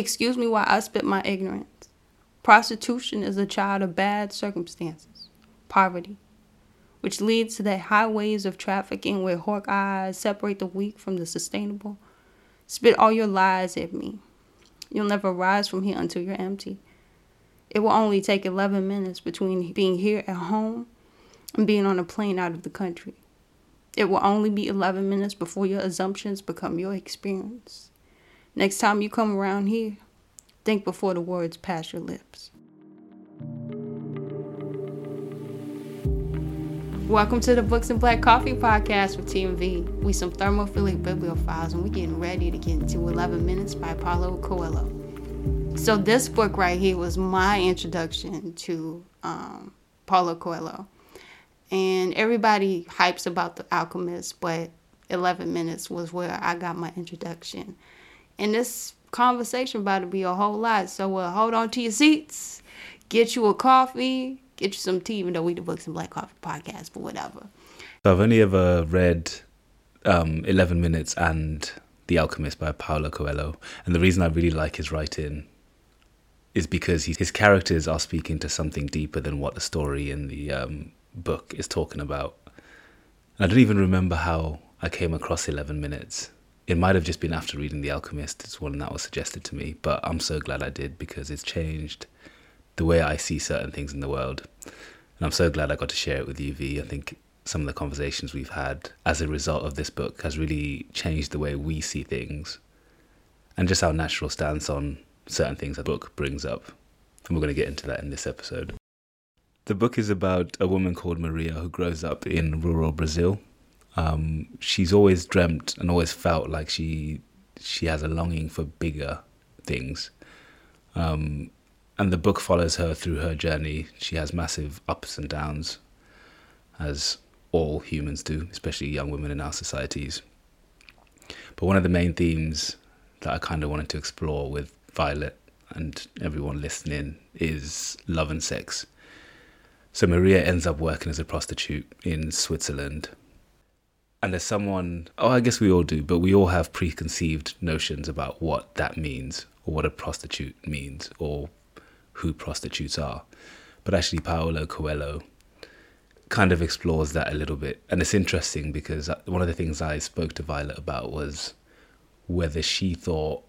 Excuse me while I spit my ignorance. Prostitution is a child of bad circumstances, poverty, which leads to the highways of trafficking where hawk eyes separate the weak from the sustainable. Spit all your lies at me. You'll never rise from here until you're empty. It will only take 11 minutes between being here at home and being on a plane out of the country. It will only be 11 minutes before your assumptions become your experience. Next time you come around here, think before the words pass your lips. Welcome to the Books and Black Coffee podcast with TMV. We some thermophilic bibliophiles and we're getting ready to get into 11 Minutes by Paulo Coelho. So this book right here was my introduction to um, Paulo Coelho. And everybody hypes about The Alchemist, but 11 Minutes was where I got my introduction. And this conversation about to be a whole lot. So uh, hold on to your seats, get you a coffee, get you some tea, even though we the Books and Black Coffee podcast, but whatever. So I've only ever read um, 11 Minutes and The Alchemist by Paulo Coelho. And the reason I really like his writing is because he, his characters are speaking to something deeper than what the story in the um, book is talking about. And I don't even remember how I came across 11 Minutes. It might have just been after reading The Alchemist. It's one that was suggested to me, but I'm so glad I did because it's changed the way I see certain things in the world. And I'm so glad I got to share it with you, V. I think some of the conversations we've had as a result of this book has really changed the way we see things and just our natural stance on certain things the book brings up. And we're going to get into that in this episode. The book is about a woman called Maria who grows up in rural Brazil. Um, she's always dreamt and always felt like she she has a longing for bigger things. Um, and the book follows her through her journey. She has massive ups and downs, as all humans do, especially young women in our societies. But one of the main themes that I kind of wanted to explore with Violet and everyone listening is love and sex. So Maria ends up working as a prostitute in Switzerland. And as someone, oh, I guess we all do, but we all have preconceived notions about what that means, or what a prostitute means, or who prostitutes are. But actually, Paulo Coelho kind of explores that a little bit. And it's interesting because uh, one of the things I spoke to Violet about was whether she thought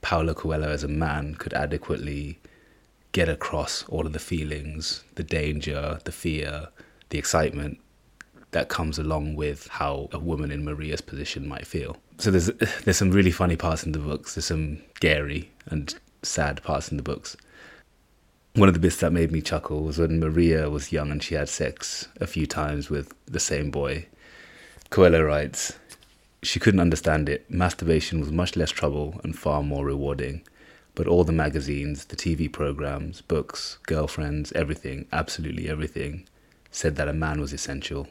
Paulo Coelho as a man could adequately get across all of the feelings, the danger, the fear, the excitement that comes along with how a woman in Maria's position might feel. So there's there's some really funny parts in the books. There's some scary and sad parts in the books. One of the bits that made me chuckle was when Maria was young and she had sex a few times with the same boy. Coelho writes, she couldn't understand it. Masturbation was much less trouble and far more rewarding. But all the magazines, the TV programs, books, girlfriends, everything, absolutely everything, said that a man was essential.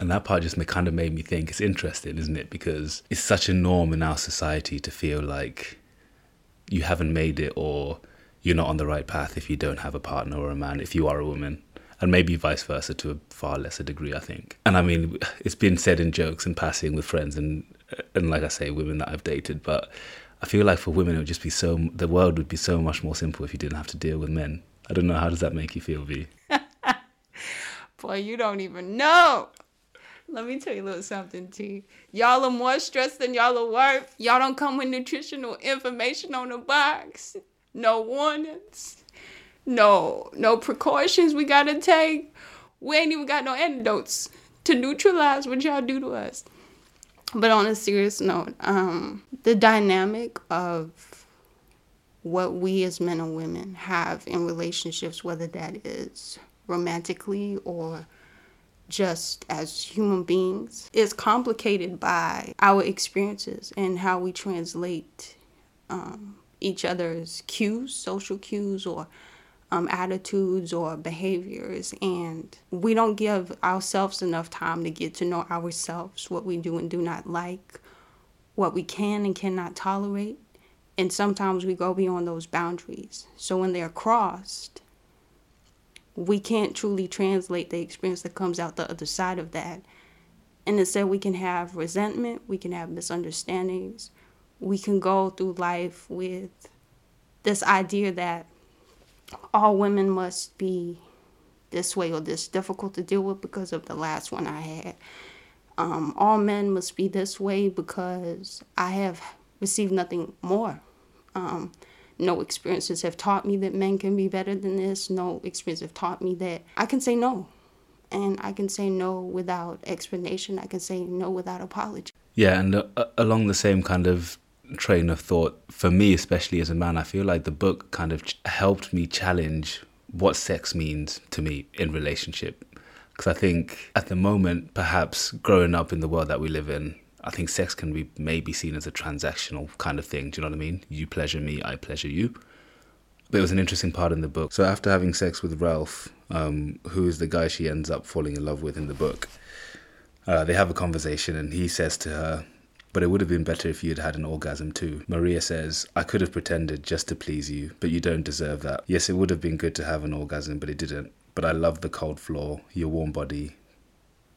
And that part just kind of made me think it's interesting, isn't it? Because it's such a norm in our society to feel like you haven't made it or you're not on the right path if you don't have a partner or a man, if you are a woman. And maybe vice versa to a far lesser degree, I think. And I mean, it's been said in jokes and passing with friends and, and like I say, women that I've dated. But I feel like for women, it would just be so, the world would be so much more simple if you didn't have to deal with men. I don't know. How does that make you feel, V? Boy, you don't even know. Let me tell you a little something, T. Y'all are more stressed than y'all are worth. Y'all don't come with nutritional information on the box. No warnings. No, no precautions we gotta take. We ain't even got no antidotes to neutralize what y'all do to us. But on a serious note, um, the dynamic of what we as men and women have in relationships, whether that is romantically or just as human beings is complicated by our experiences and how we translate um, each other's cues, social cues, or um, attitudes or behaviors. And we don't give ourselves enough time to get to know ourselves, what we do and do not like, what we can and cannot tolerate. And sometimes we go beyond those boundaries. So when they're crossed, we can't truly translate the experience that comes out the other side of that. And instead, we can have resentment, we can have misunderstandings, we can go through life with this idea that all women must be this way or this difficult to deal with because of the last one I had. Um, all men must be this way because I have received nothing more. Um, no experiences have taught me that men can be better than this. No experience have taught me that I can say no. And I can say no without explanation. I can say no without apology. Yeah, and uh, along the same kind of train of thought, for me, especially as a man, I feel like the book kind of ch- helped me challenge what sex means to me in relationship. Because I think at the moment, perhaps growing up in the world that we live in, I think sex can be maybe seen as a transactional kind of thing. Do you know what I mean? You pleasure me, I pleasure you. But it was an interesting part in the book. So after having sex with Ralph, um, who is the guy she ends up falling in love with in the book, uh, they have a conversation and he says to her, but it would have been better if you had had an orgasm too. Maria says, I could have pretended just to please you, but you don't deserve that. Yes, it would have been good to have an orgasm, but it didn't. But I love the cold floor, your warm body,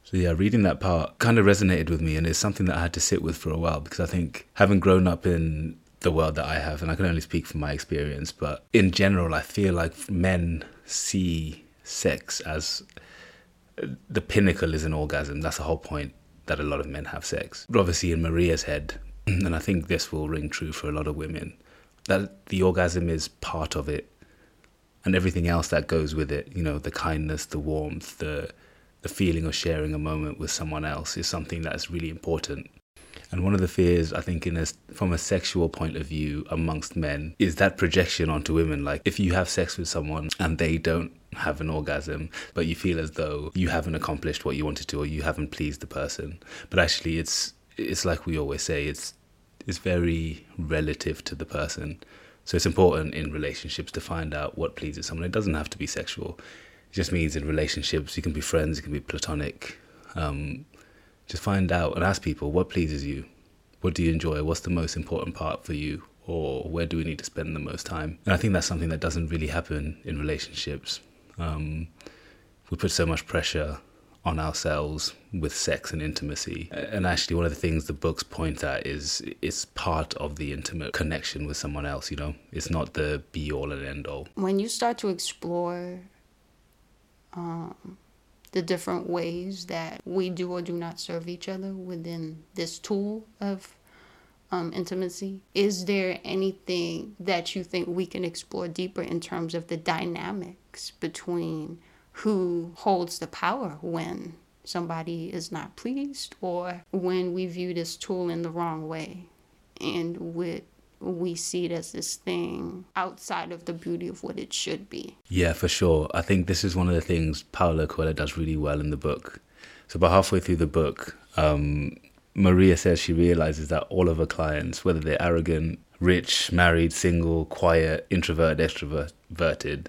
so yeah, reading that part kind of resonated with me, and it's something that I had to sit with for a while because I think having grown up in the world that I have, and I can only speak from my experience, but in general, I feel like men see sex as uh, the pinnacle is an orgasm. That's the whole point that a lot of men have sex. Obviously, in Maria's head, and I think this will ring true for a lot of women, that the orgasm is part of it, and everything else that goes with it. You know, the kindness, the warmth, the the feeling of sharing a moment with someone else is something that's really important. And one of the fears, I think, in a, from a sexual point of view amongst men, is that projection onto women. Like, if you have sex with someone and they don't have an orgasm, but you feel as though you haven't accomplished what you wanted to, or you haven't pleased the person. But actually, it's it's like we always say, it's it's very relative to the person. So it's important in relationships to find out what pleases someone. It doesn't have to be sexual. It just means in relationships, you can be friends, you can be platonic. Um, just find out and ask people what pleases you, what do you enjoy, what's the most important part for you, or where do we need to spend the most time. And I think that's something that doesn't really happen in relationships. Um, we put so much pressure on ourselves with sex and intimacy. And actually, one of the things the books point at is it's part of the intimate connection with someone else, you know? It's not the be all and end all. When you start to explore um, the different ways that we do or do not serve each other within this tool of um, intimacy. Is there anything that you think we can explore deeper in terms of the dynamics between who holds the power when somebody is not pleased or when we view this tool in the wrong way? And with we see it as this thing outside of the beauty of what it should be. Yeah, for sure. I think this is one of the things Paulo Coelho does really well in the book. So, about halfway through the book, um, Maria says she realizes that all of her clients, whether they're arrogant, rich, married, single, quiet, introverted, extroverted,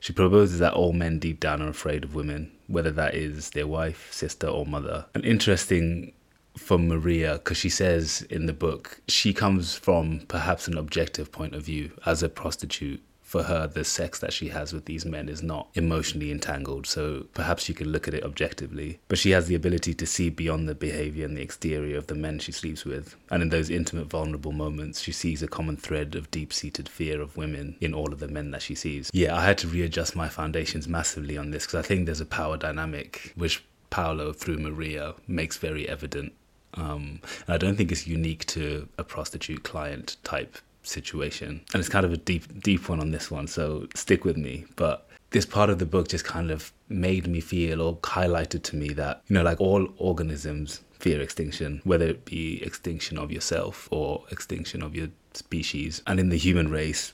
she proposes that all men deep down are afraid of women, whether that is their wife, sister, or mother. An interesting from Maria because she says in the book she comes from perhaps an objective point of view as a prostitute. For her, the sex that she has with these men is not emotionally entangled, so perhaps you can look at it objectively. But she has the ability to see beyond the behavior and the exterior of the men she sleeps with. And in those intimate, vulnerable moments, she sees a common thread of deep seated fear of women in all of the men that she sees. Yeah, I had to readjust my foundations massively on this because I think there's a power dynamic which Paulo through Maria, makes very evident um, I don't think it's unique to a prostitute client type situation. And it's kind of a deep, deep one on this one, so stick with me. But this part of the book just kind of made me feel or highlighted to me that, you know, like all organisms fear extinction, whether it be extinction of yourself or extinction of your species. And in the human race,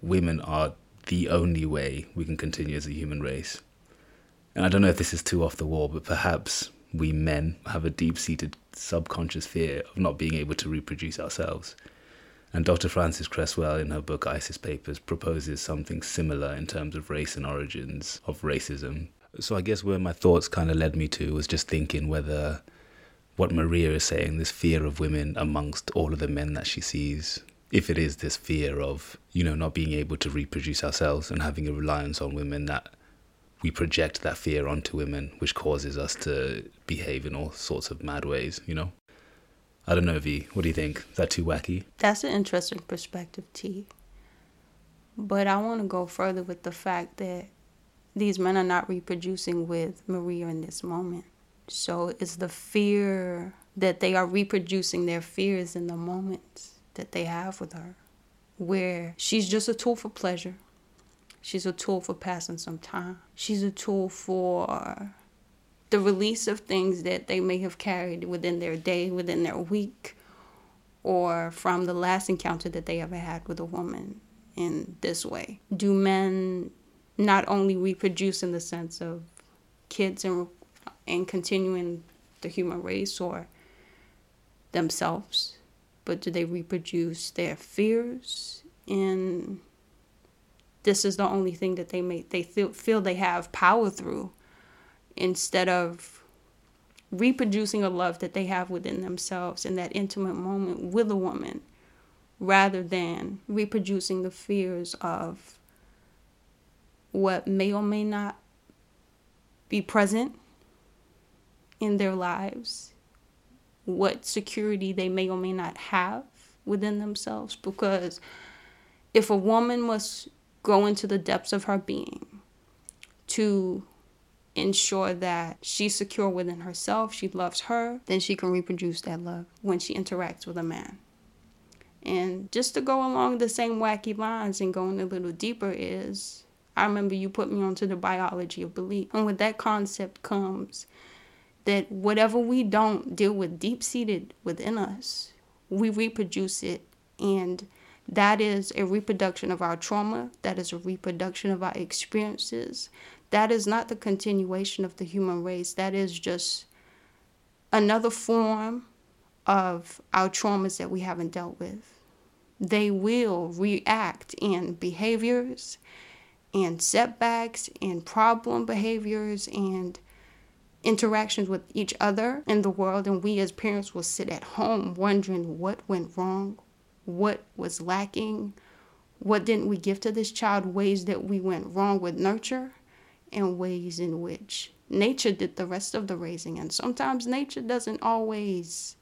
women are the only way we can continue as a human race. And I don't know if this is too off the wall, but perhaps we men have a deep seated subconscious fear of not being able to reproduce ourselves. And Dr. Frances Cress Welsing, in her book Isis Papers, proposes something similar in terms of race and origins of racism. So I guess where my thoughts kind of led me to was just thinking whether what Maria is saying, this fear of women amongst all of the men that she sees, if it is this fear of, you know, not being able to reproduce ourselves and having a reliance on women that we project that fear onto women, which causes us to behave in all sorts of mad ways, you know? I don't know, V. What do you think? Is that too wacky? That's an interesting perspective, T. But I want to go further with the fact that these men are not reproducing with Maria in this moment. So it's the fear that they are reproducing their fears in the moments that they have with her, where she's just a tool for pleasure. She's a tool for passing some time. She's a tool for the release of things that they may have carried within their day, within their week, or from the last encounter that they ever had with a woman in this way. Do men not only reproduce in the sense of kids and and continuing the human race or themselves, but do they reproduce their fears and this is the only thing that they may they feel feel they have power through instead of reproducing a love that they have within themselves in that intimate moment with a woman rather than reproducing the fears of what may or may not be present in their lives, what security they may or may not have within themselves. Because if a woman must go into the depths of her being to ensure that she's secure within herself, she loves her, then she can reproduce that love when she interacts with a man. And just to go along the same wacky lines and going a little deeper is I remember you put me onto the biology of belief. And with that concept comes that whatever we don't deal with deep seated within us, we reproduce it. And that is a reproduction of our trauma, that is a reproduction of our experiences. That is not the continuation of the human race, that is just another form of our traumas that we haven't dealt with. They will react in behaviors and setbacks and problem behaviors and interactions with each other in the world. And we as parents will sit at home wondering what went wrong, what was lacking, what didn't we give to this child, ways that we went wrong with nurture, and ways in which nature did the rest of the raising. And sometimes nature doesn't always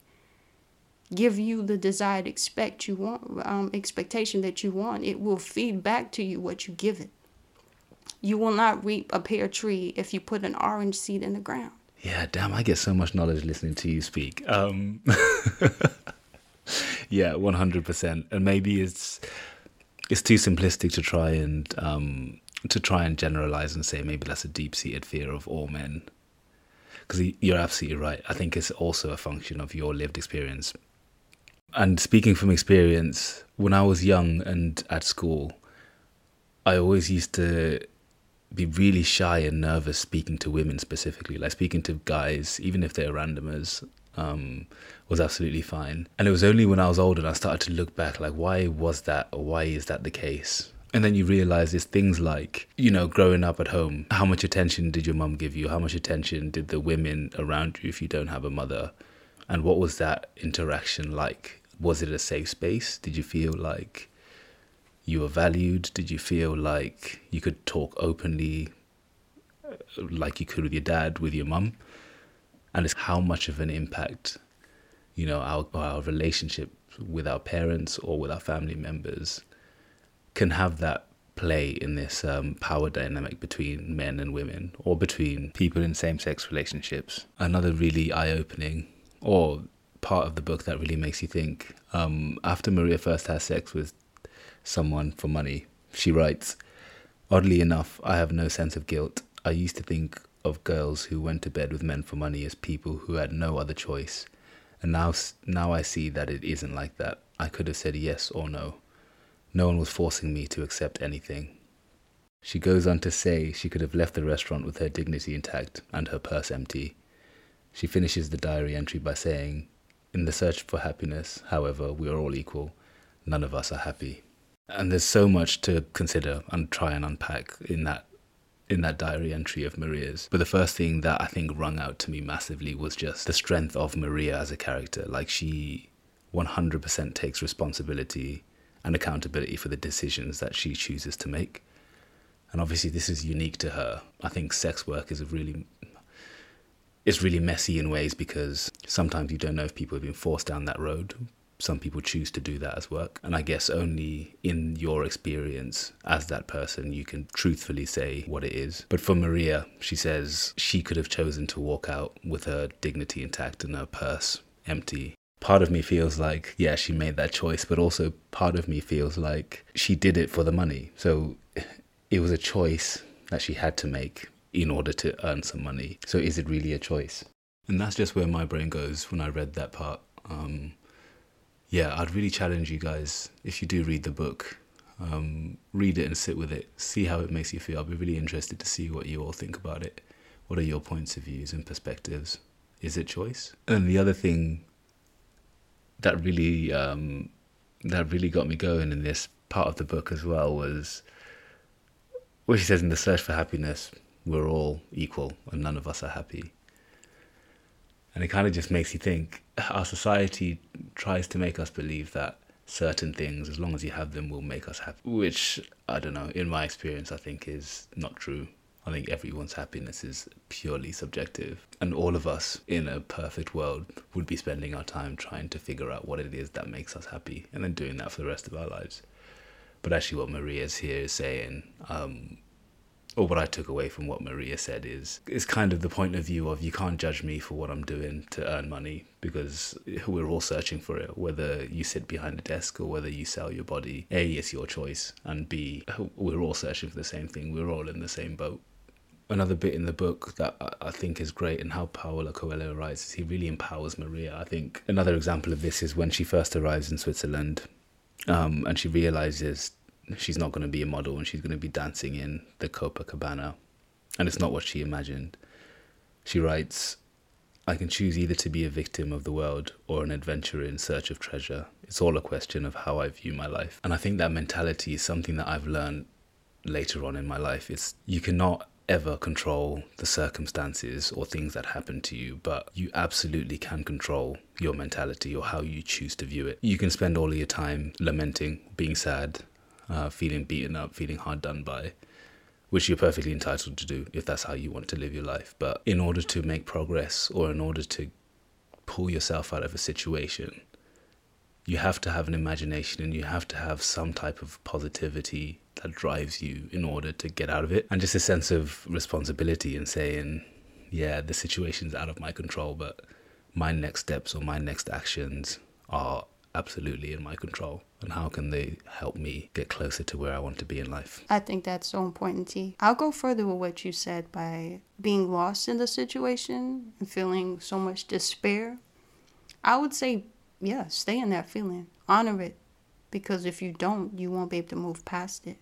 give you the desired expect you want um, expectation that you want. It will feed back to you what you give it. You will not reap a pear tree if you put an orange seed in the ground. Yeah, damn, I get so much knowledge listening to you speak. Um, yeah, one hundred percent. And maybe it's it's too simplistic to try and um, to try and generalize and say maybe that's a deep seated fear of all men. Because you're absolutely right. I think it's also a function of your lived experience. And speaking from experience, when I was young and at school, I always used to be really shy and nervous speaking to women specifically, like speaking to guys, even if they're randomers, um, was absolutely fine. And it was only when I was older and I started to look back, like, why was that or why is that the case? And then you realize it's things like, you know, growing up at home, how much attention did your mum give you? How much attention did the women around you if you don't have a mother? And what was that interaction like? Was it a safe space? Did you feel like you were valued? Did you feel like you could talk openly, uh, like you could with your dad, with your mum? And it's how much of an impact, you know, our, our relationship with our parents or with our family members can have that play in this um, power dynamic between men and women or between people in same sex relationships. Another really eye opening or part of the book that really makes you think um, after Maria first has sex with someone for money. She writes, Oddly enough, I have no sense of guilt. I used to think of girls who went to bed with men for money as people who had no other choice. And now, now I see that it isn't like that. I could have said yes or no. No one was forcing me to accept anything. She goes on to say she could have left the restaurant with her dignity intact and her purse empty. She finishes the diary entry by saying, In the search for happiness, however, we are all equal. None of us are happy. And there's so much to consider and try and unpack in that in that diary entry of Maria's. But the first thing that I think rung out to me massively was just the strength of Maria as a character. Like she 100% takes responsibility and accountability for the decisions that she chooses to make. And obviously, this is unique to her. I think sex work is a really it's really messy in ways because sometimes you don't know if people have been forced down that road. Some people choose to do that as work. And I guess only in your experience as that person you can truthfully say what it is. But for Maria, she says she could have chosen to walk out with her dignity intact and her purse empty. Part of me feels like, yeah, she made that choice, but also part of me feels like she did it for the money. So it was a choice that she had to make in order to earn some money. So is it really a choice? And that's just where my brain goes when I read that part. Um, yeah, I'd really challenge you guys if you do read the book, um, read it and sit with it, see how it makes you feel. I'd be really interested to see what you all think about it. What are your points of views and perspectives? Is it choice? And the other thing that really um, that really got me going in this part of the book as well was what she says in the search for happiness we're all equal and none of us are happy. And it kind of just makes you think our society tries to make us believe that certain things, as long as you have them, will make us happy. Which, I don't know, in my experience, I think is not true. I think everyone's happiness is purely subjective. And all of us in a perfect world would be spending our time trying to figure out what it is that makes us happy and then doing that for the rest of our lives. But actually, what Maria's here is saying, um, or what I took away from what Maria said is is kind of the point of view of you can't judge me for what I'm doing to earn money because we're all searching for it. Whether you sit behind a desk or whether you sell your body, A, it's your choice, and B, we're all searching for the same thing. We're all in the same boat. Another bit in the book that I think is great and how Paulo Coelho writes is he really empowers Maria. I think another example of this is when she first arrives in Switzerland um, and she realizes she's not going to be a model and she's going to be dancing in the Copacabana. And it's not what she imagined. She writes, I can choose either to be a victim of the world or an adventurer in search of treasure. It's all a question of how I view my life. And I think that mentality is something that I've learned later on in my life. It's you cannot ever control the circumstances or things that happen to you, but you absolutely can control your mentality or how you choose to view it. You can spend all of your time lamenting, being sad, uh, feeling beaten up, feeling hard done by, which you're perfectly entitled to do if that's how you want to live your life. But in order to make progress or in order to pull yourself out of a situation, you have to have an imagination and you have to have some type of positivity that drives you in order to get out of it. And just a sense of responsibility and saying, yeah, the situation's out of my control, but my next steps or my next actions are absolutely in my control and how can they help me get closer to where I want to be in life? I think that's so important, T. I'll go further with what you said by being lost in the situation and feeling so much despair. I would say, yeah, stay in that feeling, honor it, because if you don't, you won't be able to move past it.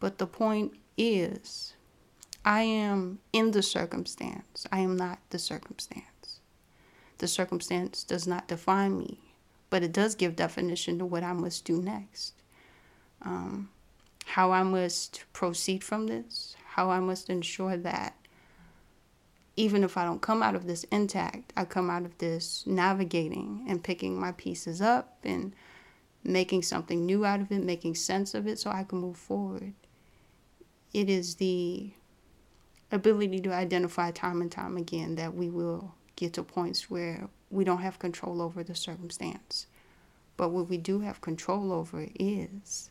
But the point is, I am in the circumstance, I am not the circumstance. The circumstance does not define me but it does give definition to what I must do next. Um, how I must proceed from this, how I must ensure that even if I don't come out of this intact, I come out of this navigating and picking my pieces up and making something new out of it, making sense of it so I can move forward. It is the ability to identify time and time again that we will get to points where we don't have control over the circumstance. But what we do have control over is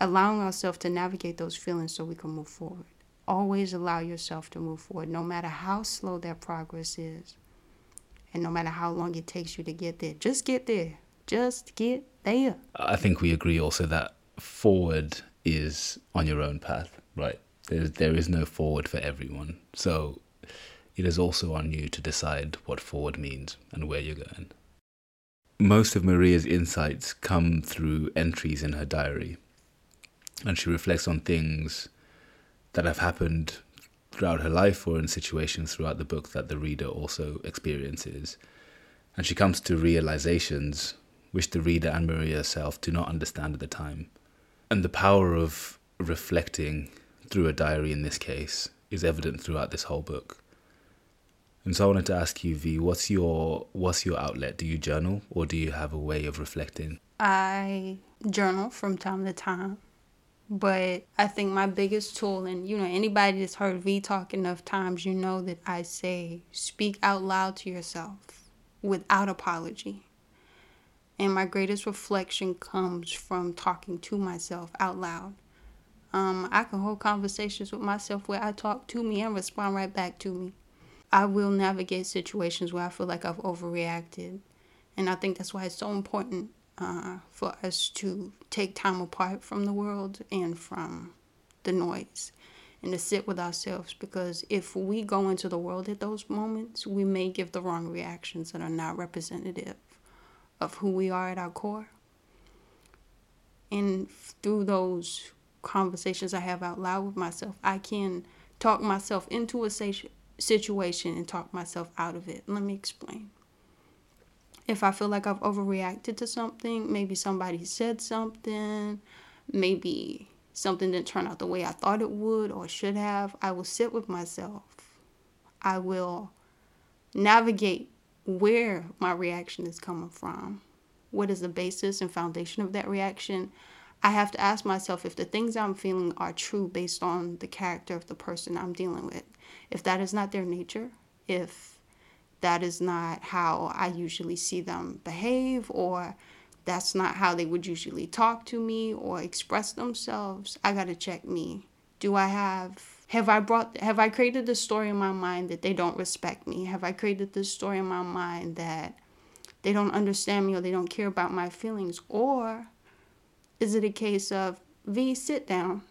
allowing ourselves to navigate those feelings so we can move forward. Always allow yourself to move forward, no matter how slow that progress is, and no matter how long it takes you to get there. Just get there. Just get there. I think we agree also that forward is on your own path, right? There, there is no forward for everyone. So it is also on you to decide what forward means and where you're going. Most of Maria's insights come through entries in her diary, and she reflects on things that have happened throughout her life or in situations throughout the book that the reader also experiences. And she comes to realizations which the reader and Maria herself do not understand at the time. And the power of reflecting through a diary in this case is evident throughout this whole book. And so I wanted to ask you, V, what's your what's your outlet? Do you journal or do you have a way of reflecting? I journal from time to time, But I think my biggest tool, and you know, anybody that's heard V talk enough times, you know that I say speak out loud to yourself without apology. And my greatest reflection comes from talking to myself out loud. Um, I can hold conversations with myself where I talk to me and respond right back to me. I will navigate situations where I feel like I've overreacted. And I think that's why it's so important uh, for us to take time apart from the world and from the noise and to sit with ourselves because if we go into the world at those moments, we may give the wrong reactions that are not representative of who we are at our core. And through those conversations I have out loud with myself, I can talk myself into a situation and talk myself out of it. Let me explain. If I feel like I've overreacted to something, maybe somebody said something, maybe something didn't turn out the way I thought it would or should have, I will sit with myself. I will navigate where my reaction is coming from. What is the basis and foundation of that reaction? I have to ask myself if the things I'm feeling are true based on the character of the person I'm dealing with. If that is not their nature, if that is not how I usually see them behave, or that's not how they would usually talk to me or express themselves, I got to check me. Do I have have I brought have I created this story in my mind that they don't respect me? Have I created this story in my mind that they don't understand me or they don't care about my feelings? Or is it a case of V sit down,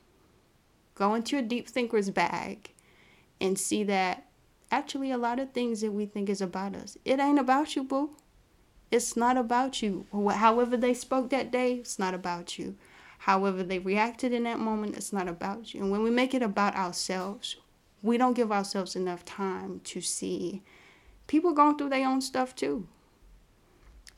go into your deep thinker's bag and see that actually a lot of things that we think is about us, it ain't about you, boo. It's not about you. However they spoke that day, it's not about you however they reacted in that moment, it's not about you. And when we make it about ourselves, we don't give ourselves enough time to see people going through their own stuff too.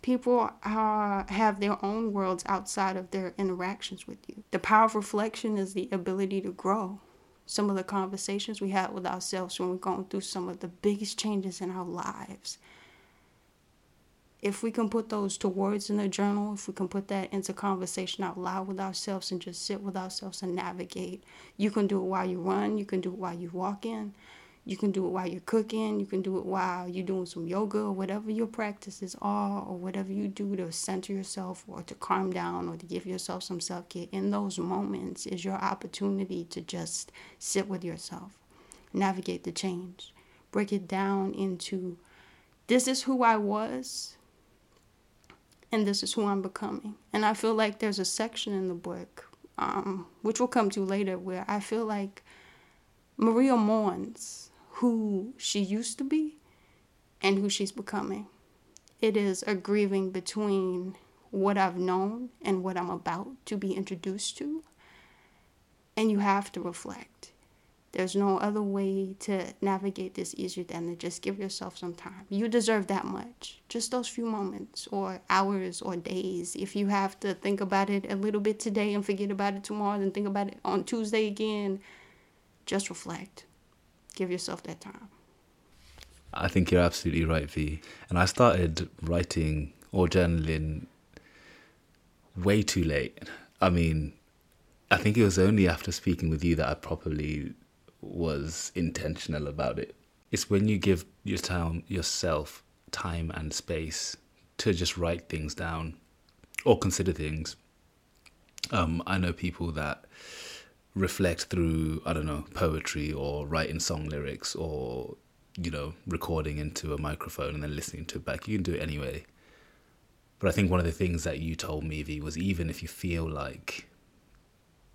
People are, have their own worlds outside of their interactions with you. The power of reflection is the ability to grow. Some of the conversations we had with ourselves when we're going through some of the biggest changes in our lives if we can put those to words in a journal, if we can put that into conversation out loud with ourselves and just sit with ourselves and navigate, you can do it while you run, you can do it while you walk in, you can do it while you're cooking, you can do it while you're doing some yoga or whatever your practices are, or whatever you do to center yourself or to calm down or to give yourself some self care. In those moments is your opportunity to just sit with yourself, navigate the change, break it down into this is who I was and this is who I'm becoming. And I feel like there's a section in the book, um, which we'll come to later, where I feel like Maria mourns who she used to be and who she's becoming. It is a grieving between what I've known and what I'm about to be introduced to. And you have to reflect. There's no other way to navigate this easier than to just give yourself some time. You deserve that much. Just those few moments or hours or days. If you have to think about it a little bit today and forget about it tomorrow, then think about it on Tuesday again, just reflect. Give yourself that time. I think you're absolutely right, V. And I started writing or journaling way too late. I mean, I think it was only after speaking with you that I properly was intentional about it. It's when you give your time, yourself time and space to just write things down or consider things. Um, I know people that reflect through, I don't know, poetry or writing song lyrics or, you know, recording into a microphone and then listening to it back. You can do it anyway. But I think one of the things that you told me, V, was even if you feel like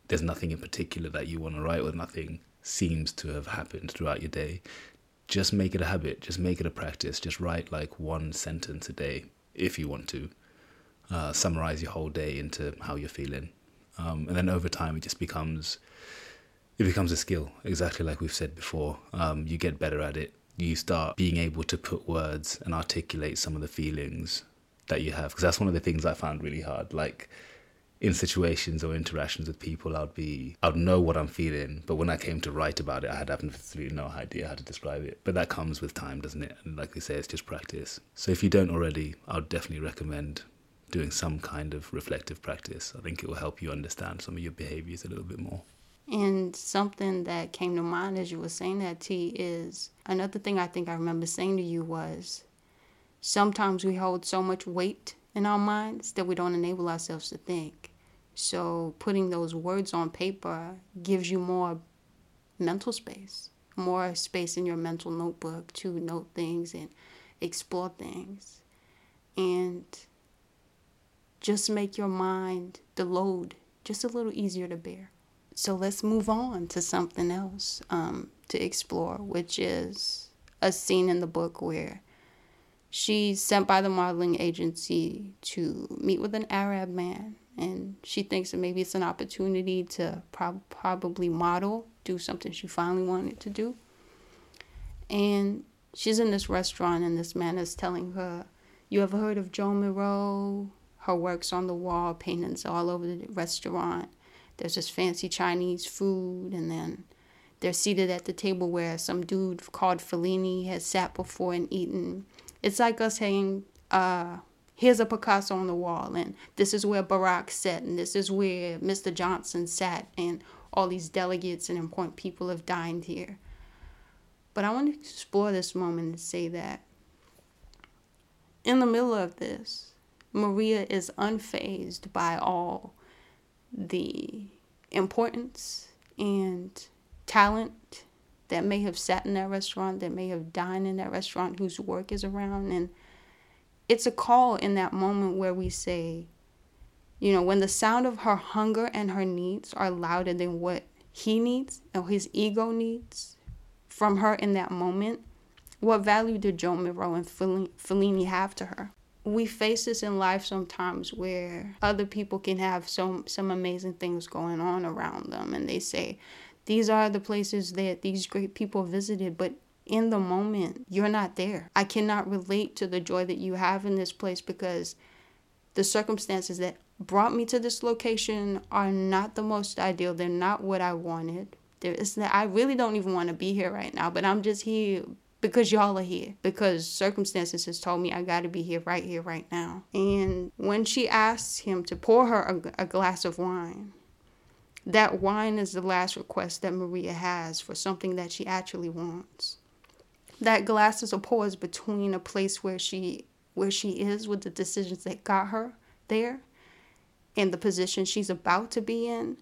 there's nothing in particular that you want to write or nothing seems to have happened throughout your day, just make it a habit. Just make it a practice. Just write like one sentence a day if you want to. Uh, summarize your whole day into how you're feeling, um, and then over time it just becomes it becomes a skill. Exactly like we've said before. Um, you get better at it. You start being able to put words and articulate some of the feelings that you have because that's one of the things I found really hard. Like in situations or interactions with people, I'd be, I'd know what I'm feeling, but when I came to write about it, I had absolutely no idea how to describe it. But that comes with time, doesn't it? And like they say, it's just practice. So if you don't already, I'd definitely recommend doing some kind of reflective practice. I think it will help you understand some of your behaviors a little bit more. And something that came to mind as you were saying that, T, is another thing I think I remember saying to you was sometimes we hold so much weight in our minds that we don't enable ourselves to think. So putting those words on paper gives you more mental space, more space in your mental notebook to note things and explore things. And just make your mind, the load, just a little easier to bear. So let's move on to something else um, to explore, which is a scene in the book where she's sent by the modeling agency to meet with an Arab man. And she thinks that maybe it's an opportunity to prob- probably model, do something she finally wanted to do. And she's in this restaurant, and this man is telling her, You ever heard of Joan Miró? Her work's on the wall, paintings all over the restaurant. There's this fancy Chinese food, and then they're seated at the table where some dude called Fellini has sat before and eaten. It's like us saying, uh, here's a Picasso on the wall, and this is where Barack sat, and this is where Mr. Johnson sat, and all these delegates and important people have dined here. But I want to explore this moment and say that in the middle of this, Maria is unfazed by all the importance and talent that may have sat in that restaurant, that may have dined in that restaurant, whose work is around. And it's a call in that moment where we say, you know, when the sound of her hunger and her needs are louder than what he needs or his ego needs from her in that moment, what value did Joan Miró and Fellini have to her? We face this in life sometimes where other people can have some some amazing things going on around them and they say these are the places that these great people visited but in the moment you're not there. I cannot relate to the joy that you have in this place because the circumstances that brought me to this location are not the most ideal. They're not what i wanted. There is i really don't even want to be here right now but i'm just here because y'all are here because circumstances has told me i got to be here right here right now and when she asks him to pour her a, a, glass of wine that wine is the last request that maria has for something that she actually wants that glass is a pause between a place where she where she is with the decisions that got her there and the position she's about to be in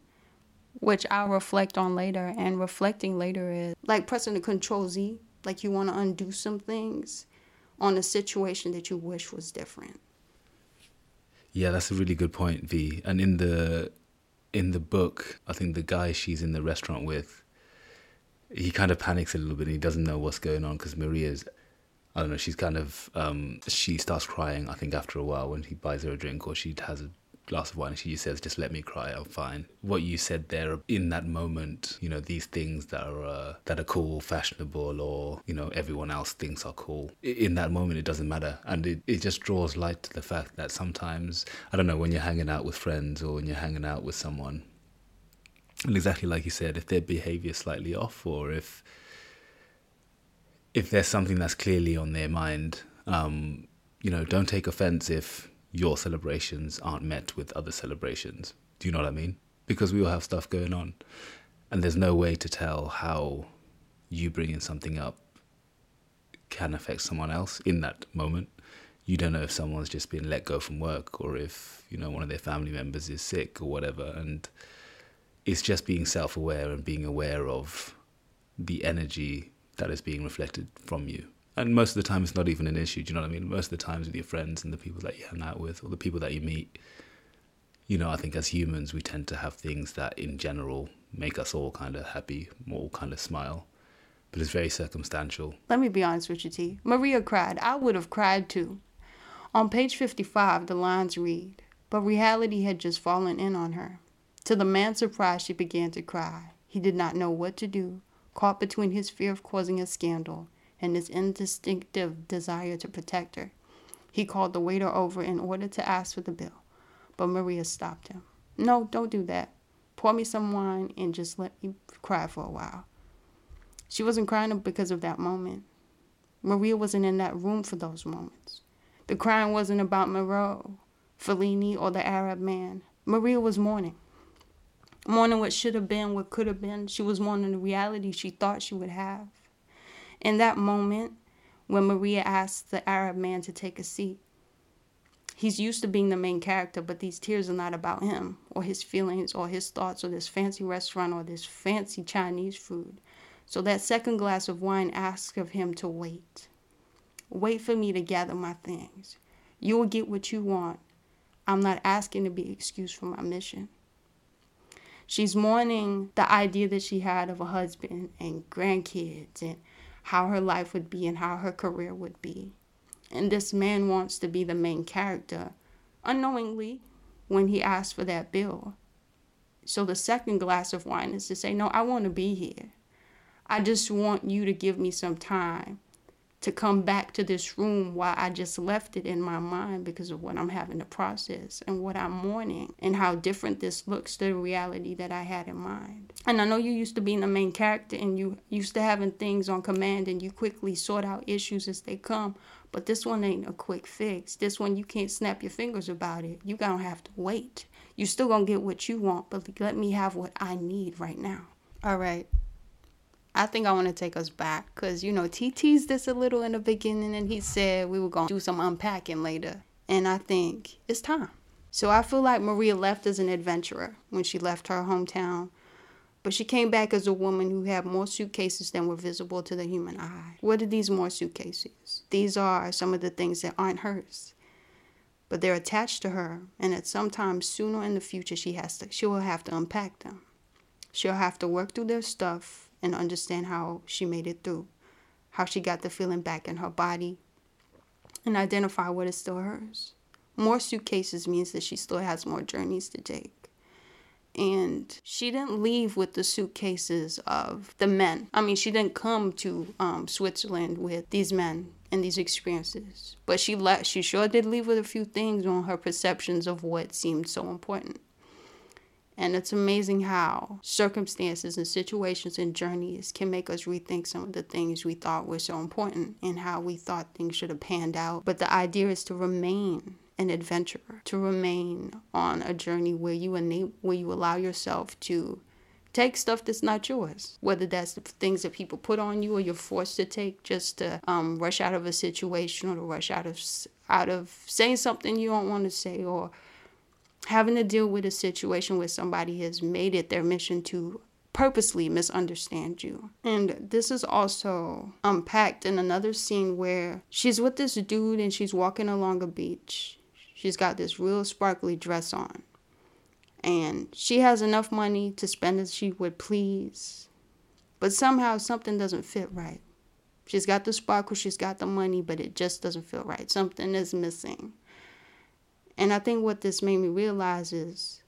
which I'll reflect on later. And reflecting later is like pressing the control Z like you want to undo some things on a situation that you wish was different. Yeah, that's a really good point, V. And in the in the book, I think the guy she's in the restaurant with, he kind of panics a little bit. and He doesn't know what's going on because Maria's, I don't know, she's kind of, um, she starts crying. I think after a while when he buys her a drink or she has a glass of wine and she just says just let me cry i'm fine. What you said there in that moment you know these things that are uh, that are cool fashionable or you know everyone else thinks are cool in that moment it doesn't matter. And it, it just draws light to the fact that sometimes i don't know when you're hanging out with friends or when you're hanging out with someone and exactly like you said if their behavior is slightly off or if if there's something that's clearly on their mind um, you know don't take offense if your celebrations aren't met with other celebrations. Do you know what I mean? Because we all have stuff going on. And there's no way to tell how you bringing something up can affect someone else in that moment. You don't know if someone's just been let go from work or if, you know, one of their family members is sick or whatever. And it's just being self aware and being aware of the energy that is being reflected from you and most of the time it's not even an issue. Do you know what I mean? Most of the times with your friends and the people that you hang out with or the people that you meet, you know, I think as humans we tend to have things that in general make us all kind of happy, all kind of smile. But it's very circumstantial. Let me be honest you, T. Maria cried. I would have cried too. On page 55, the lines read, But reality had just fallen in on her. To the man's surprise, she began to cry. He did not know what to do, caught between his fear of causing a scandal and his instinctive desire to protect her. He called the waiter over in order to ask for the bill, but Maria stopped him. No, don't do that. Pour me some wine and just let me cry for a while. She wasn't crying because of that moment. Maria wasn't in that room for those moments. The crying wasn't about Miró. Fellini, or the Arab man. Maria was mourning. Mourning what should have been, what could have been. She was mourning the reality she thought she would have. In that moment, when Maria asks the Arab man to take a seat, he's used to being the main character, but these tears are not about him or his feelings or his thoughts or this fancy restaurant or this fancy Chinese food. So that second glass of wine asks of him to wait. Wait for me to gather my things. You will get what you want. I'm not asking to be excused from my mission. She's mourning the idea that she had of a husband and grandkids and how her life would be and how her career would be. And this man wants to be the main character unknowingly when he asks for that bill. So the second glass of wine is to say, No, I want to be here. I just want you to give me some time to come back to this room while I just left it in my mind because of what I'm having to process and what I'm mourning and how different this looks to the reality that I had in mind. And I know you used to being the main character and you used to having things on command and you quickly sort out issues as they come. But this one ain't a quick fix. This one you can't snap your fingers about it. You gonna have to wait. You still gonna get what you want, but let me have what I need right now. All right. I think I want to take us back because, you know, T teased this a little in the beginning and he said we were going to do some unpacking later. And I think it's time. So I feel like Maria left as an adventurer when she left her hometown, but she came back as a woman who had more suitcases than were visible to the human eye. What are these more suitcases? These are some of the things that aren't hers. But they're attached to her, and at some time sooner in the future she has to she will have to unpack them. She'll have to work through their stuff and understand how she made it through, how she got the feeling back in her body, and identify what is still hers. More suitcases means that she still has more journeys to take. And she didn't leave with the suitcases of the men. I mean, she didn't come to um, Switzerland with these men and these experiences. But she left. She sure did leave with a few things on her perceptions of what seemed so important. And it's amazing how circumstances and situations and journeys can make us rethink some of the things we thought were so important and how we thought things should have panned out. But the idea is to remain an adventurer, to remain on a journey where you enable, where you allow yourself to take stuff that's not yours, whether that's the things that people put on you or you're forced to take just to um, rush out of a situation or to rush out of out of saying something you don't want to say or having to deal with a situation where somebody has made it their mission to purposely misunderstand you. And this is also um, unpacked in another scene where she's with this dude and she's walking along a beach. She's got this real sparkly dress on. And she has enough money to spend as she would please. But somehow something doesn't fit right. She's got the sparkle, she's got the money, but it just doesn't feel right. Something is missing. And I think what this made me realize is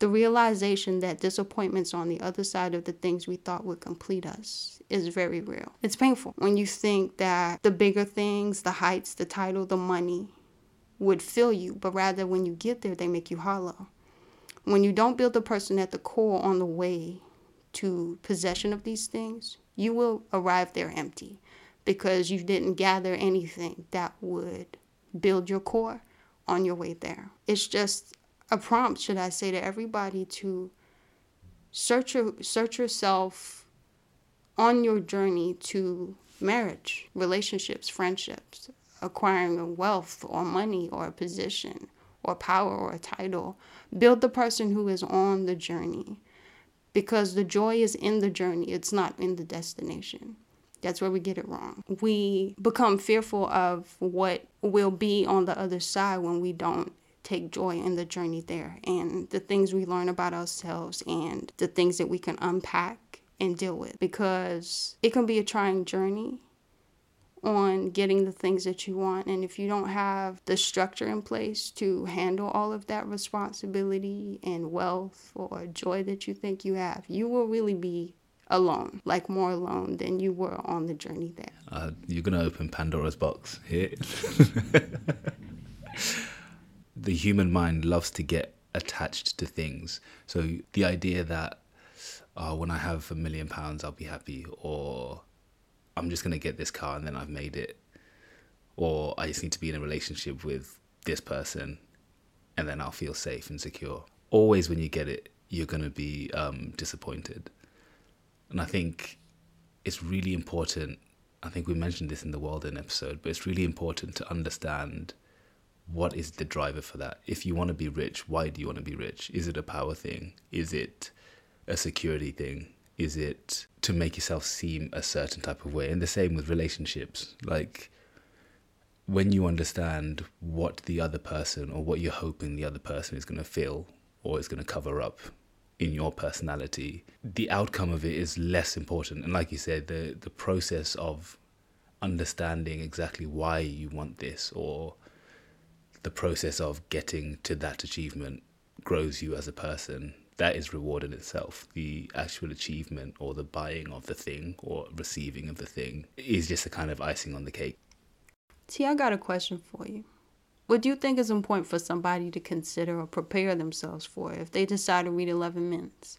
the realization that disappointments on the other side of the things we thought would complete us is very real. It's painful when you think that the bigger things, the heights, the title, the money would fill you, but rather when you get there, they make you hollow. When you don't build the person at the core on the way to possession of these things, you will arrive there empty because you didn't gather anything that would build your core on your way there. It's just a prompt, should I say, to everybody to search your, search yourself on your journey to marriage, relationships, friendships, acquiring wealth or money or a position or power or a title. Build the person who is on the journey because the joy is in the journey, it's not in the destination. That's where we get it wrong. We become fearful of what will be on the other side when we don't take joy in the journey there and the things we learn about ourselves and the things that we can unpack and deal with because it can be a trying journey on getting the things that you want. And if you don't have the structure in place to handle all of that responsibility and wealth or joy that you think you have, you will really be alone, like more alone than you were on the journey there. Uh, you're going to open Pandora's box here. the human mind loves to get attached to things. So the idea that oh, when I have a million pounds, I'll be happy, or I'm just going to get this car and then I've made it, or I just need to be in a relationship with this person. and then I'll feel safe and secure. Always, when you get it, you're going to be um, disappointed. And I think it's really important. I think we mentioned this in the Walden episode, but it's really important to understand what is the driver for that. If you want to be rich, why do you want to be rich? Is it a power thing? Is it a security thing? Is it to make yourself seem a certain type of way? And the same with relationships. Like, when you understand what the other person or what you're hoping the other person is going to feel or is going to cover up in your personality, the outcome of it is less important. And like you said, the the process of understanding exactly why you want this or the process of getting to that achievement grows you as a person. That is reward in itself. The actual achievement or the buying of the thing or receiving of the thing is just a kind of icing on the cake. T, I got a question for you. What do you think is important for somebody to consider or prepare themselves for if they decide to read 11 minutes?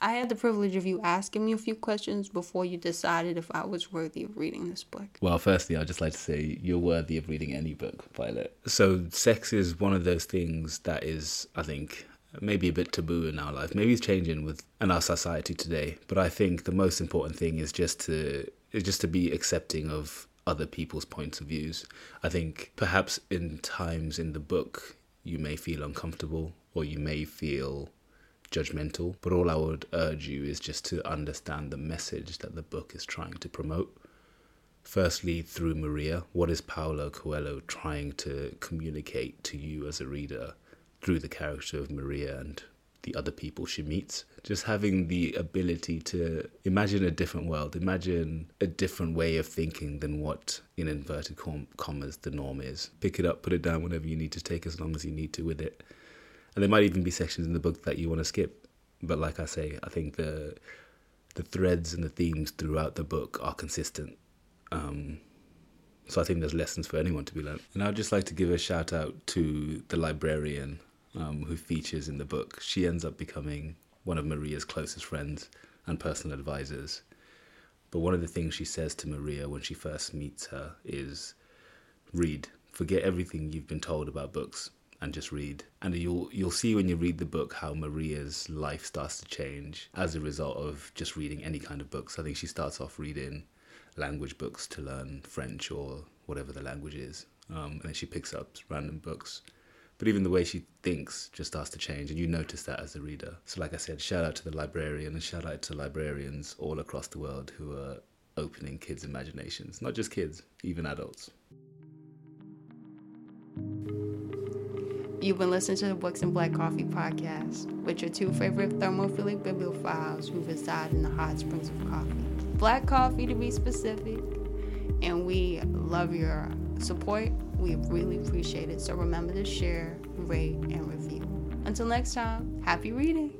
I had the privilege of you asking me a few questions before you decided if I was worthy of reading this book. Well, firstly, I'd just like to say you're worthy of reading any book, Violet. So, sex is one of those things that is, I think, maybe a bit taboo in our life. Maybe it's changing with in our society today. But I think the most important thing is just to is just to be accepting of other people's points of views. I think perhaps in times in the book you may feel uncomfortable or you may feel judgmental, but all I would urge you is just to understand the message that the book is trying to promote. Firstly, through Maria, what is Paulo Coelho trying to communicate to you as a reader through the character of Maria and the other people she meets. Just having the ability to imagine a different world, imagine a different way of thinking than what, in inverted commas, the norm is. Pick it up, put it down whenever you need to take as long as you need to with it. And there might even be sections in the book that you want to skip. But like I say, I think the the threads and the themes throughout the book are consistent. Um, so I think there's lessons for anyone to be learned. And I'd just like to give a shout out to the librarian um, who features in the book. She ends up becoming one of Maria's closest friends and personal advisors. But one of the things she says to Maria when she first meets her is read. Forget everything you've been told about books and just read. And you'll you'll see when you read the book how Maria's life starts to change as a result of just reading any kind of books. I think she starts off reading language books to learn French or whatever the language is. Um, and then she picks up random books but even the way she thinks just starts to change, and you notice that as a reader. So, like I said, shout out to the librarian and shout out to librarians all across the world who are opening kids' imaginations. Not just kids, even adults. You've been listening to the Books and Black Coffee podcast with your two favorite thermophilic bibliophiles who reside in the hot springs of coffee. Black coffee to be specific, and we love your support we really appreciate it. So remember to share, rate, and review. Until next time, happy reading.